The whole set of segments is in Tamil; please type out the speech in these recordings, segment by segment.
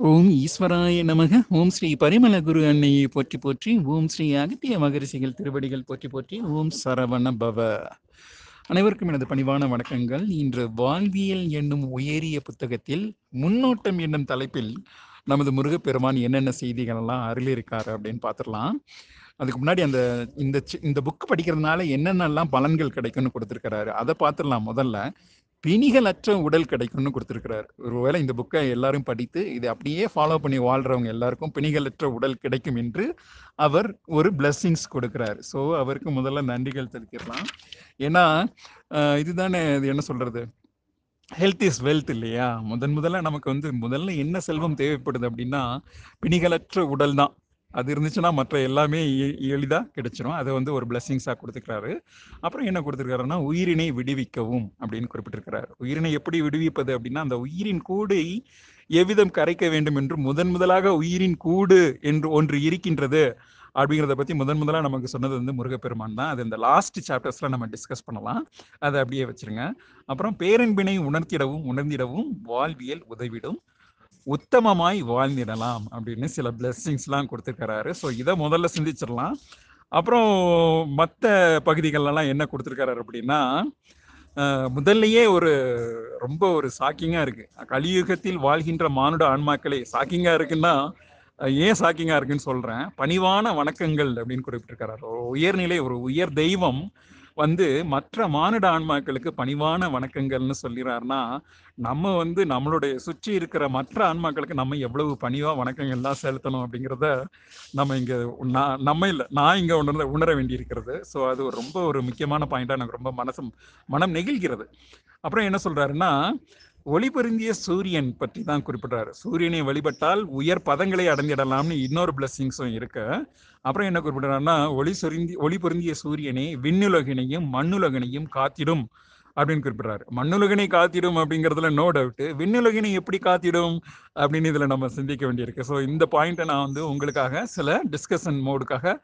ஓம் ஈஸ்வராய நமக. ஓம் ஸ்ரீ பரிமள குரு அன்னையை போற்றி போற்றி. ஓம் ஸ்ரீ அகத்திய மகரிஷிகள் திருவடிகள் போற்றி போற்றி. ஓம் சரவண பவ அனைவருக்கும் எனது பணிவான வணக்கங்கள். இன்று வாழ்வியல் என்னும் உயரிய புத்தகத்தில் முன்னோட்டம் என்னும் தலைப்பில் நமது முருகப்பெருமான் என்னென்ன செய்திகள் எல்லாம் அருளிருக்காரு அப்படின்னு பார்த்துடலாம். அதுக்கு முன்னாடி அந்த இந்த சி- இந்த புக் படிக்கிறதுனால என்னென்னலாம் பலன்கள் கிடைக்கும்னு கொடுத்துருக்கிறாரு. அதை பார்த்துடலாம் முதல்ல. பிணிகளற்ற உடல் கிடைக்கும்னு கொடுத்துருக்கிறார். ஒருவேளை இந்த புக்கை எல்லாரும் படித்து இதை அப்படியே ஃபாலோ பண்ணி வாழ்றவங்க எல்லாருக்கும் பிணிகளற்ற உடல் கிடைக்கும் என்று அவர் ஒரு பிளஸ்ஸிங்ஸ் கொடுக்கிறார். ஸோ அவருக்கு முதல்ல நன்றிகள் தெரிவிக்கலாம் ஏன்னா இதுதானே இது என்ன சொல்றது? ஹெல்த் இஸ் வெல்த் இல்லையா? முதன் முதல்ல நமக்கு வந்து முதல்ல என்ன செல்வம் தேவைப்படுது அப்படின்னா பிணிகளற்ற உடல் தான் அது இருந்துச்சுன்னா மற்ற எல்லாமே எளிதாக கிடைச்சிரும். அதை வந்து ஒரு பிளெஸ்ஸிங்ஸாக கொடுத்துக்கிறாரு. அப்புறம் என்ன கொடுத்துருக்காருன்னா உயிரினை விடுவிக்கவும் அப்படின்னு குறிப்பிட்டிருக்கிறாரு. உயிரினை எப்படி விடுவிப்பது அப்படின்னா அந்த உயிரின் கூடை எவ்விதம் கரைக்க வேண்டும் என்று முதன் முதலாக உயிரின் கூடு என்று ஒன்று இருக்கின்றது அப்படிங்கிறத பற்றி முதன் முதலாக நமக்கு சொன்னது வந்து முருகப்பெருமான் தான். அது இந்த லாஸ்ட் சாப்டர்ஸில் நம்ம டிஸ்கஸ் பண்ணலாம். அதை அப்படியே வச்சிருங்க. அப்புறம் பேரன்பினை உணர்த்திடவும் உணர்ந்திடவும் வாழ்வியல் உதவிடும். உத்தமமாய் வாழ்ந்திடலாம் அப்படின்னு சில பிளெஸ்ஸிங்ஸ்லாம் கொடுத்துருக்கிறாரு. ஸோ இதை முதல்ல சிந்திச்சிடலாம். அப்புறம் மற்ற பகுதிகளெல்லாம் என்ன கொடுத்துருக்காரு அப்படின்னா முதல்லையே ஒரு ரொம்ப ஒரு ஷாக்கிங்காக இருக்குது கலியுகத்தில் வாழ்கின்ற மானுட ஆன்மாக்களே ஷாக்கிங்காக இருக்குன்னா ஏன் ஷாக்கிங்காக இருக்குன்னு சொல்கிறேன் பணிவான வணக்கங்கள் அப்படின்னு குறிப்பிட்டிருக்கிறார். ஒரு உயர்நிலை ஒரு உயர் தெய்வம் வந்து மற்ற மானிட ஆன்மாக்களுக்கு பணிவான வணக்கங்கள்னு சொல்லிடுறாருன்னா நம்ம வந்து நம்மளுடைய சுற்றி இருக்கிற மற்ற ஆன்மாக்களுக்கு நம்ம எவ்வளவு பணிவா வணக்கங்கள்லாம் செலுத்தணும் அப்படிங்கிறத நம்ம இங்க நான் நம்ம இல்லை நான் இங்க உணர உணர வேண்டியிருக்கிறது. ஸோ அது ரொம்ப ஒரு முக்கியமான பாயிண்டா எனக்கு ரொம்ப மனசு மனம் நெகிழ்கிறது. அப்புறம் என்ன சொல்றாருன்னா ஒளி பொருந்திய சூரியன் பற்றி தான் குறிப்பிடுறாரு. சூரியனை வழிபட்டால் உயர் பதங்களை அடைந்திடலாம்னு இன்னொரு பிளஸ்ஸிங்ஸும் இருக்கு. அப்புறம் என்ன குறிப்பிடுறாருன்னா ஒளி சொரிந்தி ஒளி பொருந்திய சூரியனை விண்ணுலகினையும் மண்ணுலகினையும் காத்திடும் அப்படின்னு குறிப்பிடுறாரு. மண்ணுலகினை காத்திடும் அப்படிங்கிறதுல நோ டவுட் விண்ணுலகினை எப்படி காத்திடும் அப்படின்னு இதுல நம்ம சிந்திக்க வேண்டியிருக்கு. ஸோ இந்த பாயிண்ட்டை நான் வந்து உங்களுக்காக சில டிஸ்கஷன் மோடுக்காக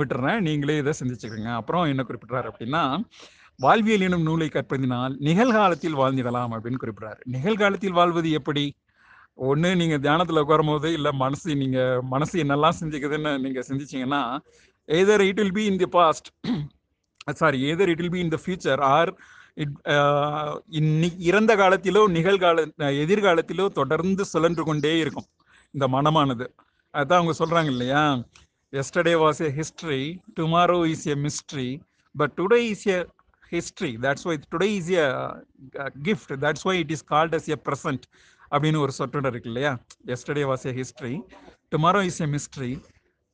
விட்டுறேன். நீங்களே இதை சிந்திச்சுக்கோங்க. அப்புறம் என்ன குறிப்பிடுறாரு அப்படின்னா வாழ்வியல் எனும் நூலை கற்பதினால் நிகழ்காலத்தில் வாழ்ந்திடலாம் அப்படின்னு குறிப்பிடாரு நிகழ்காலத்தில் வாழ்வது எப்படி? ஒன்று நீங்கள் தியானத்தில் உட்காரும் போது இல்லை மனசு நீங்கள் மனசு என்னெல்லாம் சிந்திக்குதுன்னு நீங்கள் சிந்திச்சீங்கன்னா either it will be in the past sorry either it will be in the future or it இறந்த காலத்திலோ நிகழ்கால எதிர்காலத்திலோ தொடர்ந்து சுழன்று கொண்டே இருக்கும். இந்த மனமானது. அதான் அவங்க சொல்கிறாங்க இல்லையா? Yesterday was a history tomorrow is a mystery but today is history history that's why today is a gift that's why it is called as a present அப்படின்னு ஒரு சொற்றொடர் இருக்கு இல்லையா? Yesterday was a history tomorrow is a mystery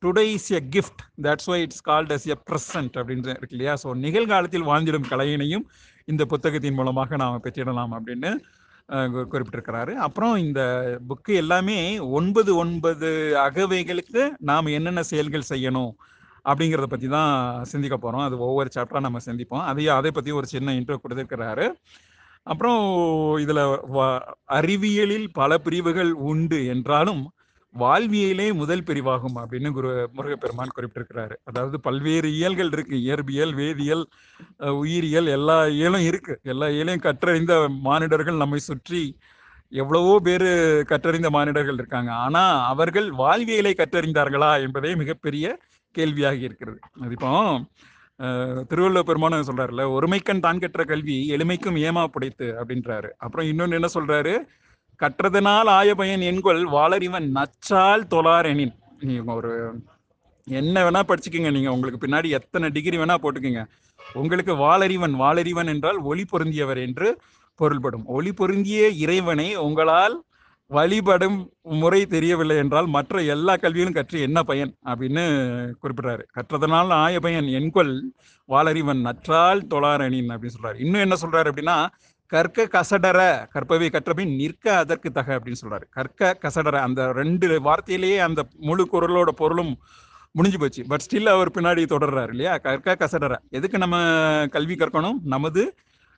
today is a gift that's why it's called as a present அப்படின்னு இருக்கு இல்லையா? ஸோ நிகழ்காலத்தில் வாழ்ந்திடும் கலையினையும் இந்த புத்தகத்தின் மூலமாக நாம் பெற்றிடலாம் அப்படின்னு குறிப்பிட்டிருக்கிறாரு. அப்புறம் இந்த புக்கு எல்லாமே ஒன்பது ஒன்பது அகவைகளுக்கு நாம் என்னென்ன செயல்கள் செய்யணும் அப்படிங்கிறத பற்றி தான் சிந்திக்க போகிறோம் அது ஒவ்வொரு சாப்டராக நம்ம சிந்திப்போம். அதையும் அதை பற்றி ஒரு சின்ன இன்ட்ரோ கொடுத்துருக்கிறாரு. அப்புறம் இதில் அறிவியலில் பல பிரிவுகள் உண்டு என்றாலும் வாழ்வியலே முதல் பிரிவாகும் அப்படின்னு குரு முருகப்பெருமான் குறிப்பிட்டிருக்கிறாரு. அதாவது பல்வேறு இயல்கள் இருக்கு. இயற்பியல் வேதியியல் உயிரியல் எல்லா இயலும் இருக்கு. எல்லா இயலையும் கற்றறிந்த மானிடர்கள் நம்மை சுற்றி எவ்வளவோ பேர் கற்றறிந்த மானிடர்கள் இருக்காங்க. ஆனா அவர்கள் வாழ்வியலை கற்றறிந்தார்களா என்பதே மிகப்பெரிய கேள்வியாகி இருக்கிறது. அது இப்போ திருவள்ளுவர் பெருமானம் சொல்றாருல ஒருமைக்கண் தான் கற்ற கல்வி எளிமைக்கும் ஏமா புடைத்து அப்படின்றாரு. அப்புறம் இன்னொன்று என்ன சொல்றாரு? கற்றதனால் ஆய பயன் என்கொள் வாளறிவன் நச்சால் தொழார் நீங்க ஒரு என்ன வேணா படிச்சுக்கோங்க நீங்க. உங்களுக்கு பின்னாடி எத்தனை டிகிரி வேணா போட்டுக்கோங்க. உங்களுக்கு வாளறிவன் வாளறிவன் என்றால் ஒளி பொருந்தியவர் என்று பொருள்படும். ஒளி பொருந்திய இறைவனை உங்களால் வழிபடும் முறை தெரியவில்லை என்றால் மற்ற எல்லா கல்வியிலும் கற்று என்ன பயன் அப்படின்னு குறிப்பிடுறாரு. கற்றதனால் ஆய பயன் என்கொள் வாளறிவன் நற்றால் தொழாரணின் அப்படின்னு சொல்றாரு. இன்னும் என்ன சொல்றாரு அப்படின்னா கற்க கசடர கற்பவை கற்றபின் நிற்க அதற்கு தக அப்படின்னு சொல்றாரு. கற்க கசடர அந்த ரெண்டு வார்த்தையிலேயே அந்த முழு குரலோட பொருளும் முடிஞ்சு போச்சு. பட் ஸ்டில் அவர் பின்னாடி தொடர்றாரு இல்லையா? கற்க கசடர எதுக்கு நம்ம கல்வி கற்கணும்? நமது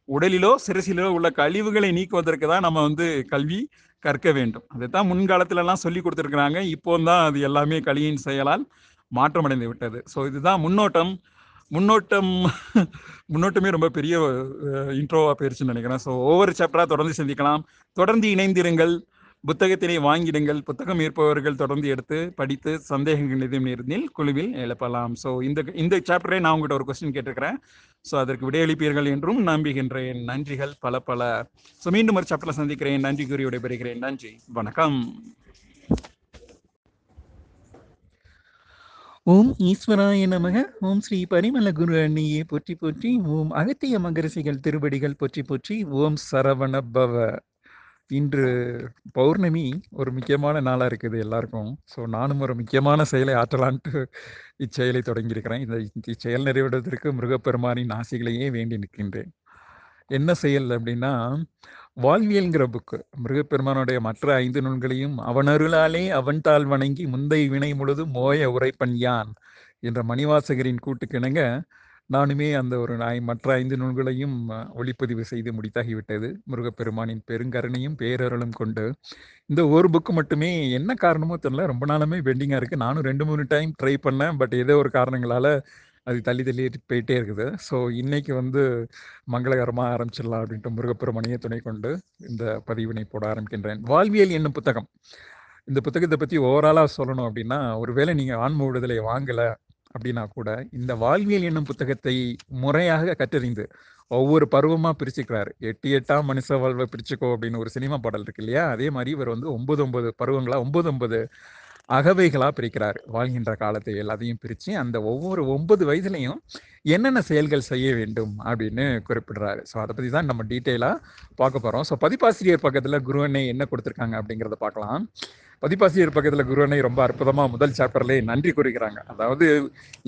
உடலிலோ சிரசிலோ உள்ள கழிவுகளை நீக்குவதற்கு தான் நம்ம வந்து கல்வி கற்க வேண்டும். அதைத்தான் முன்காலத்திலலாம் சொல்லி கொடுத்துருக்குறாங்க. இப்போ தான் அது எல்லாமே கலியின் செயலால் மாற்றமடைந்து விட்டது. ஸோ இதுதான் முன்னோட்டம். முன்னோட்டம் முன்னோட்டமே ரொம்ப பெரிய இன்ட்ரோவாக போயிருச்சுன்னு நினைக்கிறேன். ஸோ ஒவ்வொரு சாப்டராக தொடர்ந்து சிந்திக்கலாம். தொடர்ந்து இணைந்திருங்கள். புத்தகத்தினை வாங்கிடுங்கள். புத்தகம் இருப்பவர்கள் தொடர்ந்து எடுத்து படித்து சந்தேகங்கள் எதுவும் இருந்தால் குழுவில் எழுப்பலாம். ஸோ இந்த இந்த சாப்டரே நான் உங்கள்கிட்ட ஒரு கொஸ்டின் கேட்டிருக்கிறேன். ஸோ அதற்கு விடையளிப்பீர்கள் என்றும் நம்புகின்றேன். நன்றிகள் பல பல. ஸோ மீண்டும் ஒரு சாப்டரில் சந்திக்கிறேன். நன்றி கூறி விடைபெறுகிறேன். நன்றி. வணக்கம். ஓம் ஈஸ்வராய நமக. ஓம் ஸ்ரீ பரிமள குரு அண்ணியே போற்றி போற்றி. ஓம் அகத்திய மகரிசிகள் திருவடிகள் போற்றி போற்றி. ஓம் சரவண பவ. இன்று பௌர்ணமி ஒரு முக்கியமான நாளாக இருக்குது எல்லாருக்கும். ஸோ நானும் ஒரு முக்கியமான செயலை ஆற்றலான்ட்டு இச்செயலை தொடங்கியிருக்கிறேன். இந்த இச்செயல் நிறைவேறுவதற்கு முருகப்பெருமானின் ஆசைகளையே வேண்டி நிற்கின்றேன். என்ன செயல் அப்படின்னா வாழ்வியல்ங்கிற புக்கு. முருகப்பெருமானுடைய மற்ற ஐந்து நூல்களையும் அவனருளாலே அவன் தாள் வணங்கி முந்தை வினை முழுதும் மோய உரைப்பன் யான் என்ற மணிவாசகரின் கூட்டுக்கிணங்க நானுமே அந்த ஒரு நாய் மற்ற ஐந்து நூல்களையும் ஒளிப்பதிவு செய்து முடித்தாகிவிட்டது. முருகப்பெருமானின் பெருங்கருணையும் பேரருளும் கொண்டு இந்த ஒரு புக்கு மட்டுமே என்ன காரணமோ தெரியல. ரொம்ப நாளுமே பெண்டிங்காக இருக்குது நானும் ரெண்டு மூணு டைம் ட்ரை பண்ணேன். பட் ஏதோ ஒரு காரணங்களால் அது தள்ளி தள்ளி போயிட்டே இருக்குது. ஸோ இன்னைக்கு வந்து மங்களகரமாக ஆரம்பிச்சிடலாம் அப்படின்ட்டு முருகப்பெருமனையை துணை கொண்டு இந்த பதிவினை போட ஆரம்பிக்கின்றேன். வாழ்வியல் என்னும் புத்தகம். இந்த புத்தகத்தை பற்றி ஓவராலாக சொல்லணும் அப்படின்னா ஒருவேளை நீங்கள் ஆன்ம விடுதலை வாங்கலை அப்படின்னா கூட இந்த வாழ்வியல் என்னும் புத்தகத்தை முறையாக கற்றறிந்து ஒவ்வொரு பருவமாக பிரிச்சுக்கிறாரு. எட்டு எட்டாம் மனுஷ வாழ்வை பிரிச்சுக்கோ அப்படின்னு ஒரு சினிமா பாடல் இருக்கு இல்லையா? அதே மாதிரி இவர் வந்து ஒன்பது ஒன்பது பருவங்களாக ஒன்பது ஒன்பது அகவைகளாக பிரிக்கிறார். வாழ்கின்ற காலத்தை எல்லாத்தையும் பிரித்து அந்த ஒவ்வொரு ஒன்பது வயதுலையும் என்னென்ன செயல்கள் செய்ய வேண்டும் அப்படின்னு குறிப்பிடுறாரு. ஸோ அதை பற்றி தான் நம்ம டீட்டெயிலாக பார்க்க போகிறோம் ஸோ பதிப்பாசிரியர் பக்கத்தில் குருவனை என்ன கொடுத்துருக்காங்க அப்படிங்கிறத பார்க்கலாம். பதிப்பாசிரியர் பக்கத்தில் குருவனை ரொம்ப அற்புதமாக முதல் சாப்டர்லேயே நன்றி கூறுகிறாங்க. அதாவது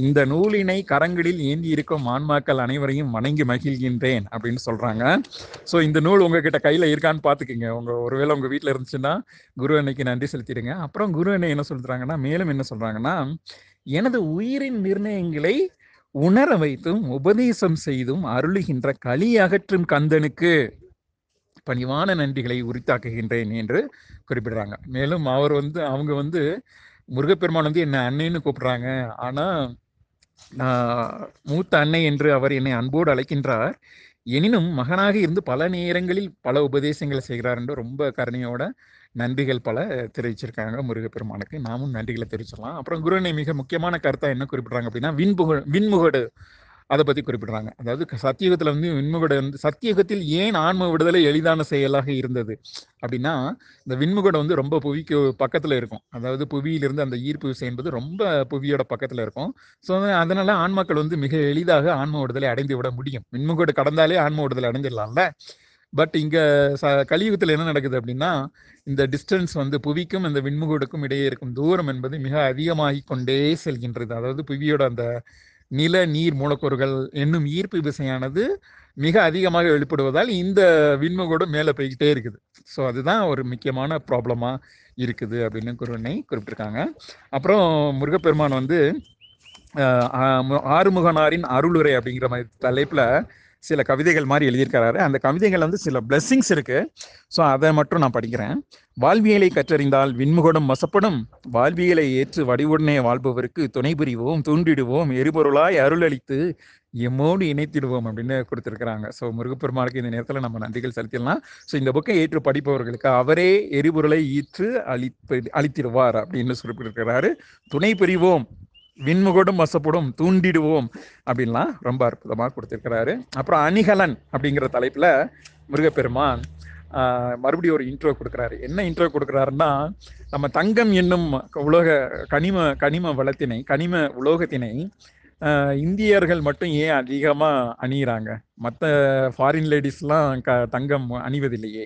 இந்த நூலினை கரங்களில் ஏந்தி இருக்கும் ஆன்மாக்கள் அனைவரையும் வணங்கி மகிழ்கின்றேன் அப்படின்னு சொல்கிறாங்க ஸோ இந்த நூல் உங்ககிட்ட கையில் இருக்கான்னு பார்த்துக்குங்க. உங்கள் ஒருவேளை உங்கள் வீட்டில் இருந்துச்சுன்னா குரு அன்னைக்கு நன்றி செலுத்திடுங்க. அப்புறம் குருவனை என்ன சொல்கிறாங்கன்னா மேலும் என்ன சொல்கிறாங்கன்னா எனது உயிரின் நிர்ணயங்களை உணர வைத்தும் உபதேசம் செய்தும் அருளுகின்ற களி அகற்றும் கந்தனுக்கு பணிவான நன்றிகளை உரித்தாக்குகின்றேன் என்று குறிப்பிடுறாங்க. மேலும் அவர் வந்து அவங்க வந்து முருகப்பெருமான் வந்து என்னை அன்னைன்னு கூப்பிடுறாங்க. ஆனால் மூத்த அன்னை என்று அவர் என்னை அன்போடு அழைக்கின்றார். எனினும் மகனாக இருந்து பல நேரங்களில் பல உபதேசங்களை செய்கிறார் என்று ரொம்ப கருணையோட நன்றிகள் பல தெரிவிச்சிருக்காங்க. முருகப்பெருமானுக்கு நாமும் நன்றிகளை தெரிவிச்சிடலாம். அப்புறம் குருனை மிக முக்கியமான கருத்தா என்ன குறிப்பிடுறாங்க அப்படின்னா விண்புக விண்முகடு அதை பத்தி குறிப்பிடுறாங்க. அதாவது சத்தியுகத்துல வந்து விண்முகடு வந்து சத்தியுகத்தில் ஏன் ஆன்ம விடுதலை எளிதான செயலாக இருந்தது அப்படின்னா இந்த விண்முகடை வந்து ரொம்ப புவிக்கு பக்கத்துல இருக்கும். அதாவது புவியிலிருந்து அந்த ஈர்ப்பு விசை என்பது ரொம்ப புவியோட பக்கத்துல இருக்கும். ஸோ அதனால ஆன்மாக்கள் வந்து மிக எளிதாக ஆன்ம விடுதலை அடைந்து விட முடியும். விண்முகடு கடந்தாலே ஆன்ம விடுதலை அடைஞ்சிடலாம்ல. பட் இங்கே ச கலியுகத்தில் என்ன நடக்குது அப்படின்னா இந்த டிஸ்டன்ஸ் வந்து புவிக்கும் இந்த விண்முகடுக்கும் இடையே இருக்கும் தூரம் என்பது மிக அதிகமாகி கொண்டே செல்கின்றது. அதாவது புவியோட அந்த நில நீர் மூலக்கூறுகள் என்னும் ஈர்ப்பு விசையானது மிக அதிகமாக வெளிப்படுவதால் இந்த விண்முகோடு மேலே போய்கிட்டே இருக்குது. ஸோ அதுதான் ஒரு முக்கியமான ப்ராப்ளமாக இருக்குது அப்படின்னு குருவனை குறிப்பிட்டிருக்காங்க. அப்புறம் முருகப்பெருமான் வந்து ஆறுமுகனாரின் அருளுரை அப்படிங்கிற மாதிரி தலைப்பில் சில கவிதைகள் மாதிரி எழுதியிருக்கிறாரு. அந்த கவிதைகள் வந்து சில பிளெஸ்ஸிங்ஸ் இருக்கு. ஸோ அதை மட்டும் நான் படிக்கிறேன். வாழ்வியலை கற்றறிந்தால் விண்முகடும் வசப்படும். வாழ்வியலை ஏற்று வடிவுடனே வாழ்பவருக்கு துணை புரிவோம் தூண்டிடுவோம். எரிபொருளாய் அருளளித்து எம்மோடு இணைத்திடுவோம் அப்படின்னு கொடுத்துருக்குறாங்க. ஸோ முருகப்பெருமானுக்கு இந்த நேரத்தில் நம்ம நன்றிகள் செலுத்திடலாம். ஸோ இந்த புக்கை ஏற்று படிப்பவர்களுக்கு அவரே எரிபொருளை ஈற்று அளிப்பு அளித்திடுவார் அப்படின்னு குறிப்பிட்டிருக்கிறாரு துணை புரிவோம் விண்முகடும் வசப்படும் தூண்டிடுவோம் அப்படின்லாம் ரொம்ப அற்புதமாக கொடுத்துருக்கிறாரு. அப்புறம் அணிகலன் அப்படிங்கிற தலைப்பில் முருகப்பெருமான் மறுபடியும் ஒரு இன்ட்ரோ கொடுக்குறாரு. என்ன இன்ட்ரோ கொடுக்குறாருன்னா நம்ம தங்கம் என்னும் உலோக கனிம கனிம வளத்தினை கனிம உலோகத்தினை இந்தியர்கள் மட்டும் ஏன் அதிகமாக அணியிறாங்க? மற்ற ஃபாரின் லேடிஸ்லாம் க தங்கம் அணிவதில்லையே.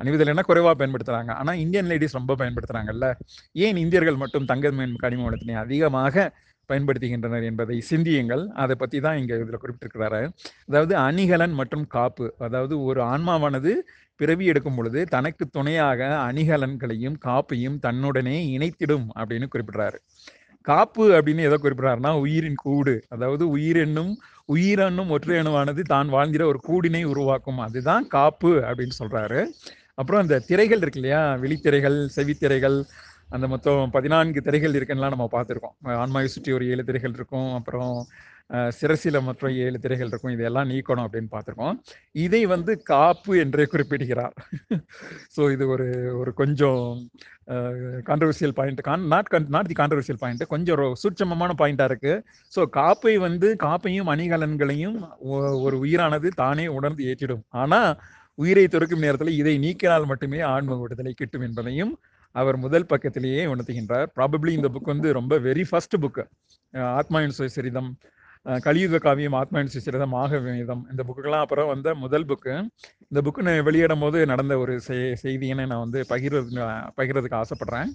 அணிவதில்லைன்னா குறைவாக பயன்படுத்துகிறாங்க ஆனால் இந்தியன் லேடிஸ் ரொம்ப பயன்படுத்துகிறாங்கல்ல ஏன் இந்தியர்கள் மட்டும் தங்கம் கனிம வளத்தினை அதிகமாக பயன்படுத்துகின்றனர் என்பதை சிந்தியுங்கள். அதை பற்றி தான் இங்கே இதில் குறிப்பிட்டிருக்கிறாரு. அதாவது அணிகலன் மற்றும் காப்பு அதாவது ஒரு ஆன்மாவானது பிறவி எடுக்கும் பொழுது தனக்கு துணையாக அணிகலன்களையும் காப்பையும் தன்னுடனே இணைத்திடும் அப்படின்னு குறிப்பிடுறாரு. காப்பு அப்படின்னு எதை குறிப்பிடுறாருன்னா உயிரின் கூடு. அதாவது உயிரென்னும் உயிரென்னும் ஒற்றை அணுவானது தான் வாழ்ந்திட ஒரு கூடினை உருவாக்கும். அதுதான் காப்பு அப்படின்னு சொல்றாரு. அப்புறம் அந்த திரைகள் இருக்கு இல்லையா? விழித்திரைகள் செவித்திரைகள் அந்த மொத்தம் பதினான்கு திரைகள் இருக்குன்னா நம்ம பார்த்துருக்கோம். ஆன்மாவை சுற்றி ஒரு ஏழு திரைகள் இருக்கும். அப்புறம் சிரசில மற்றும் ஏழு திரைகள் இருக்கும். இதெல்லாம் நீக்கணும் அப்படின்னு பார்த்துருக்கோம். இதை வந்து காப்பு என்றே குறிப்பிடுகிறார். ஸோ இது ஒரு ஒரு கொஞ்சம் controversial point can not can not the controversial point கொஞ்சம் ஒரு சூட்சமமான பாயிண்டாக இருக்குது ஸோ காப்பை வந்து காப்பையும் அணிகலன்களையும் ஒரு உயிரானது தானே உணர்ந்து ஏற்றிடும். ஆனால் உயிரை துறக்கும் நேரத்தில் இதை நீக்கினால் மட்டுமே ஆன்ம விடுதலை கிட்டும் என்பதையும் அவர் முதல் பக்கத்திலேயே உணர்த்துகின்றார். ப்ராபப்ளி இந்த புக் வந்து ரொம்ப வெரி ஃபர்ஸ்ட் புக்கு ஆத்மாயின் சுயசரிதம் கலியுக காவியம் ஆத்மாயின் சுயசரிதம் ஆகவேதம் இந்த புக்குக்கெல்லாம் அப்புறம் வந்த முதல் புக்கு இந்த புக்கு வெளியிடும் போது நடந்த ஒரு செய்தியினை நான் வந்து பகிர்றது பகிர்றதுக்கு ஆசைப்படுறேன்.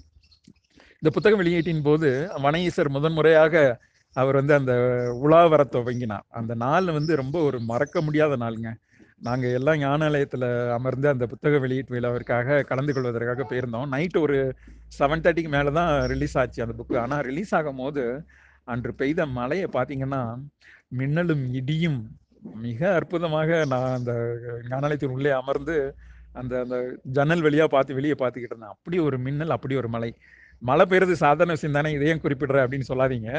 இந்த புத்தகம் வெளியீட்டின் போது வனஈசர் முதன்முறையாக அவர் வந்து அந்த உலா வர துவங்கினார். அந்த நாள் வந்து ரொம்ப ஒரு மறக்க முடியாத நாளுங்க. நாங்கள் எல்லாம் ஞானாலயத்தில் அமர்ந்து அந்த புத்தக வெளியீட்டு விழாவிற்காக கலந்து கொள்வதற்காக போயிருந்தோம். நைட்டு ஒரு செவன் தேர்ட்டிக்கு மேலே தான் ரிலீஸ் ஆச்சு அந்த புக்கு ஆனால் ரிலீஸ் ஆகும் போது அன்று பெய்த மழையை பார்த்தீங்கன்னா மின்னலும் இடியும். மிக அற்புதமாக நான் அந்த ஞானாலயத்தின் உள்ளே அமர்ந்து அந்த அந்த ஜன்னல் வழியாக பார்த்து வெளியே பார்த்துக்கிட்டு இருந்தேன். அப்படி ஒரு மின்னல் அப்படி ஒரு மலை மழை பெய்யுறது சாதாரண விஷயம் தானே? இதை ஏன் குறிப்பிடுற அப்படின்னு சொல்லாதீங்க.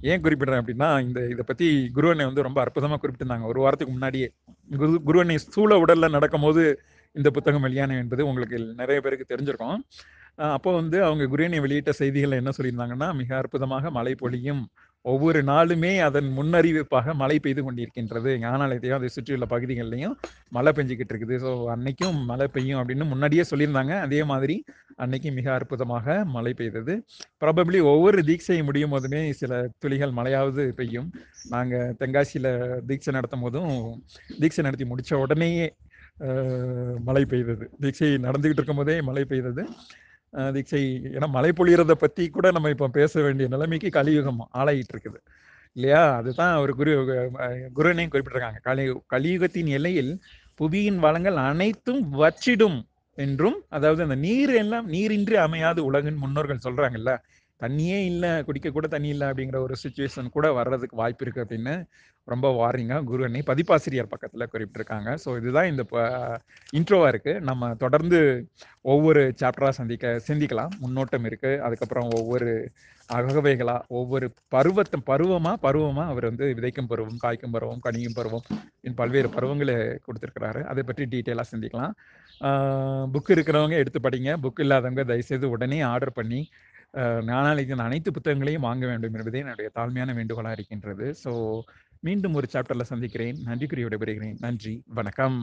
ஏன் குறிப்பிடுறேன் அப்படின்னா இந்த இதை பற்றி குருவனை வந்து ரொம்ப அற்புதமாக குறிப்பிட்டிருந்தாங்க. ஒரு வாரத்துக்கு முன்னாடியே. குரு குருவனை ஸ்தூல உடலில் நடக்கும்போது இந்த புத்தகம் வெளியான என்பது உங்களுக்கு நிறைய பேருக்கு தெரிஞ்சிருக்கும். அப்போ வந்து அவங்க குருவனை வெளியிட்ட செய்திகள் என்ன சொல்லியிருந்தாங்கன்னா மிக அற்புதமாக மழை பொழியும் ஒவ்வொரு நாளுமே அதன் முன்னறிவிப்பாக மழை பெய்து கொண்டிருக்கின்றது. ஞானாலயத்தையும் அதை சுற்றியுள்ள பகுதிகளிலையும் மழை பெஞ்சிக்கிட்டு இருக்குது. ஸோ அன்னைக்கும் மழை பெய்யும் அப்படின்னு முன்னாடியே சொல்லியிருந்தாங்க. அதே மாதிரி அன்னைக்கு மிக அற்புதமாக மழை பெய்தது. ப்ராபப்ளி ஒவ்வொரு தீட்சை முடியும் போதுமே சில துளிகள் மழையாவது பெய்யும். நாங்கள் தென்காசியில் தீட்சை நடத்தும் போதும் தீட்சை நடத்தி முடித்த உடனேயே மழை பெய்தது. தீட்சை நடந்துக்கிட்டு இருக்கும் போதே மழை பெய்தது. தீட்சை ஏன்னா மழை பொழியறதை பற்றி கூட நம்ம இப்போ பேச வேண்டிய நிலைமைக்கு கலியுகம் ஆளாயிட்டு இருக்குது இல்லையா? அதுதான் ஒரு குரு குருனையும் குறிப்பிட்டிருக்காங்க. கலி கலியுகத்தின் எல்லையில் புவியின் வளங்கள் அனைத்தும் வச்சிடும் என்றும் அதாவது அந்த நீர் எல்லாம் நீரின்றி அமையாது உலகின் முன்னோர்கள் சொல்றாங்கல்ல. தண்ணியே இல்லை குடிக்க கூட தண்ணி இல்லை அப்படிங்கிற ஒரு சுச்சுவேஷன் கூட வர்றதுக்கு வாய்ப்பு இருக்கு அப்படின்னு ரொம்ப வாரிங்காக குரு அன்னை பதிப்பாசிரியர் பக்கத்தில் குறிப்பிட்டிருக்காங்க. ஸோ இதுதான் இந்த இன்ட்ரோவாக இருக்குது நம்ம தொடர்ந்து ஒவ்வொரு சாப்டராக சந்திக்க சிந்திக்கலாம். முன்னோட்டம் இருக்குது அதுக்கப்புறம் ஒவ்வொரு அகவைகளாக ஒவ்வொரு பருவத்தை பருவமாக பருவமாக அவர் வந்து விதைக்கும் பருவம் காய்க்கும் பருவம் கனியும் பருவம் பல்வேறு பருவங்களை கொடுத்துருக்கிறாரு. அதை பற்றி டீட்டெயிலாக சிந்திக்கலாம். புக் இருக்கிறவங்க எடுத்து படிங்க. புக் இல்லாதவங்க தயவுசெய்து உடனே ஆர்டர் பண்ணி ஞானாலயத்தின் அனைத்து புத்தகங்களையும் வாங்க வேண்டும் என்பதே என்னுடைய தாழ்மையான வேண்டுகோளாக இருக்கின்றது. ஸோ மீண்டும் ஒரு சாப்டர்ல சந்திக்கிறேன். நன்றி குறி விடைபெறுகிறேன். நன்றி. வணக்கம்.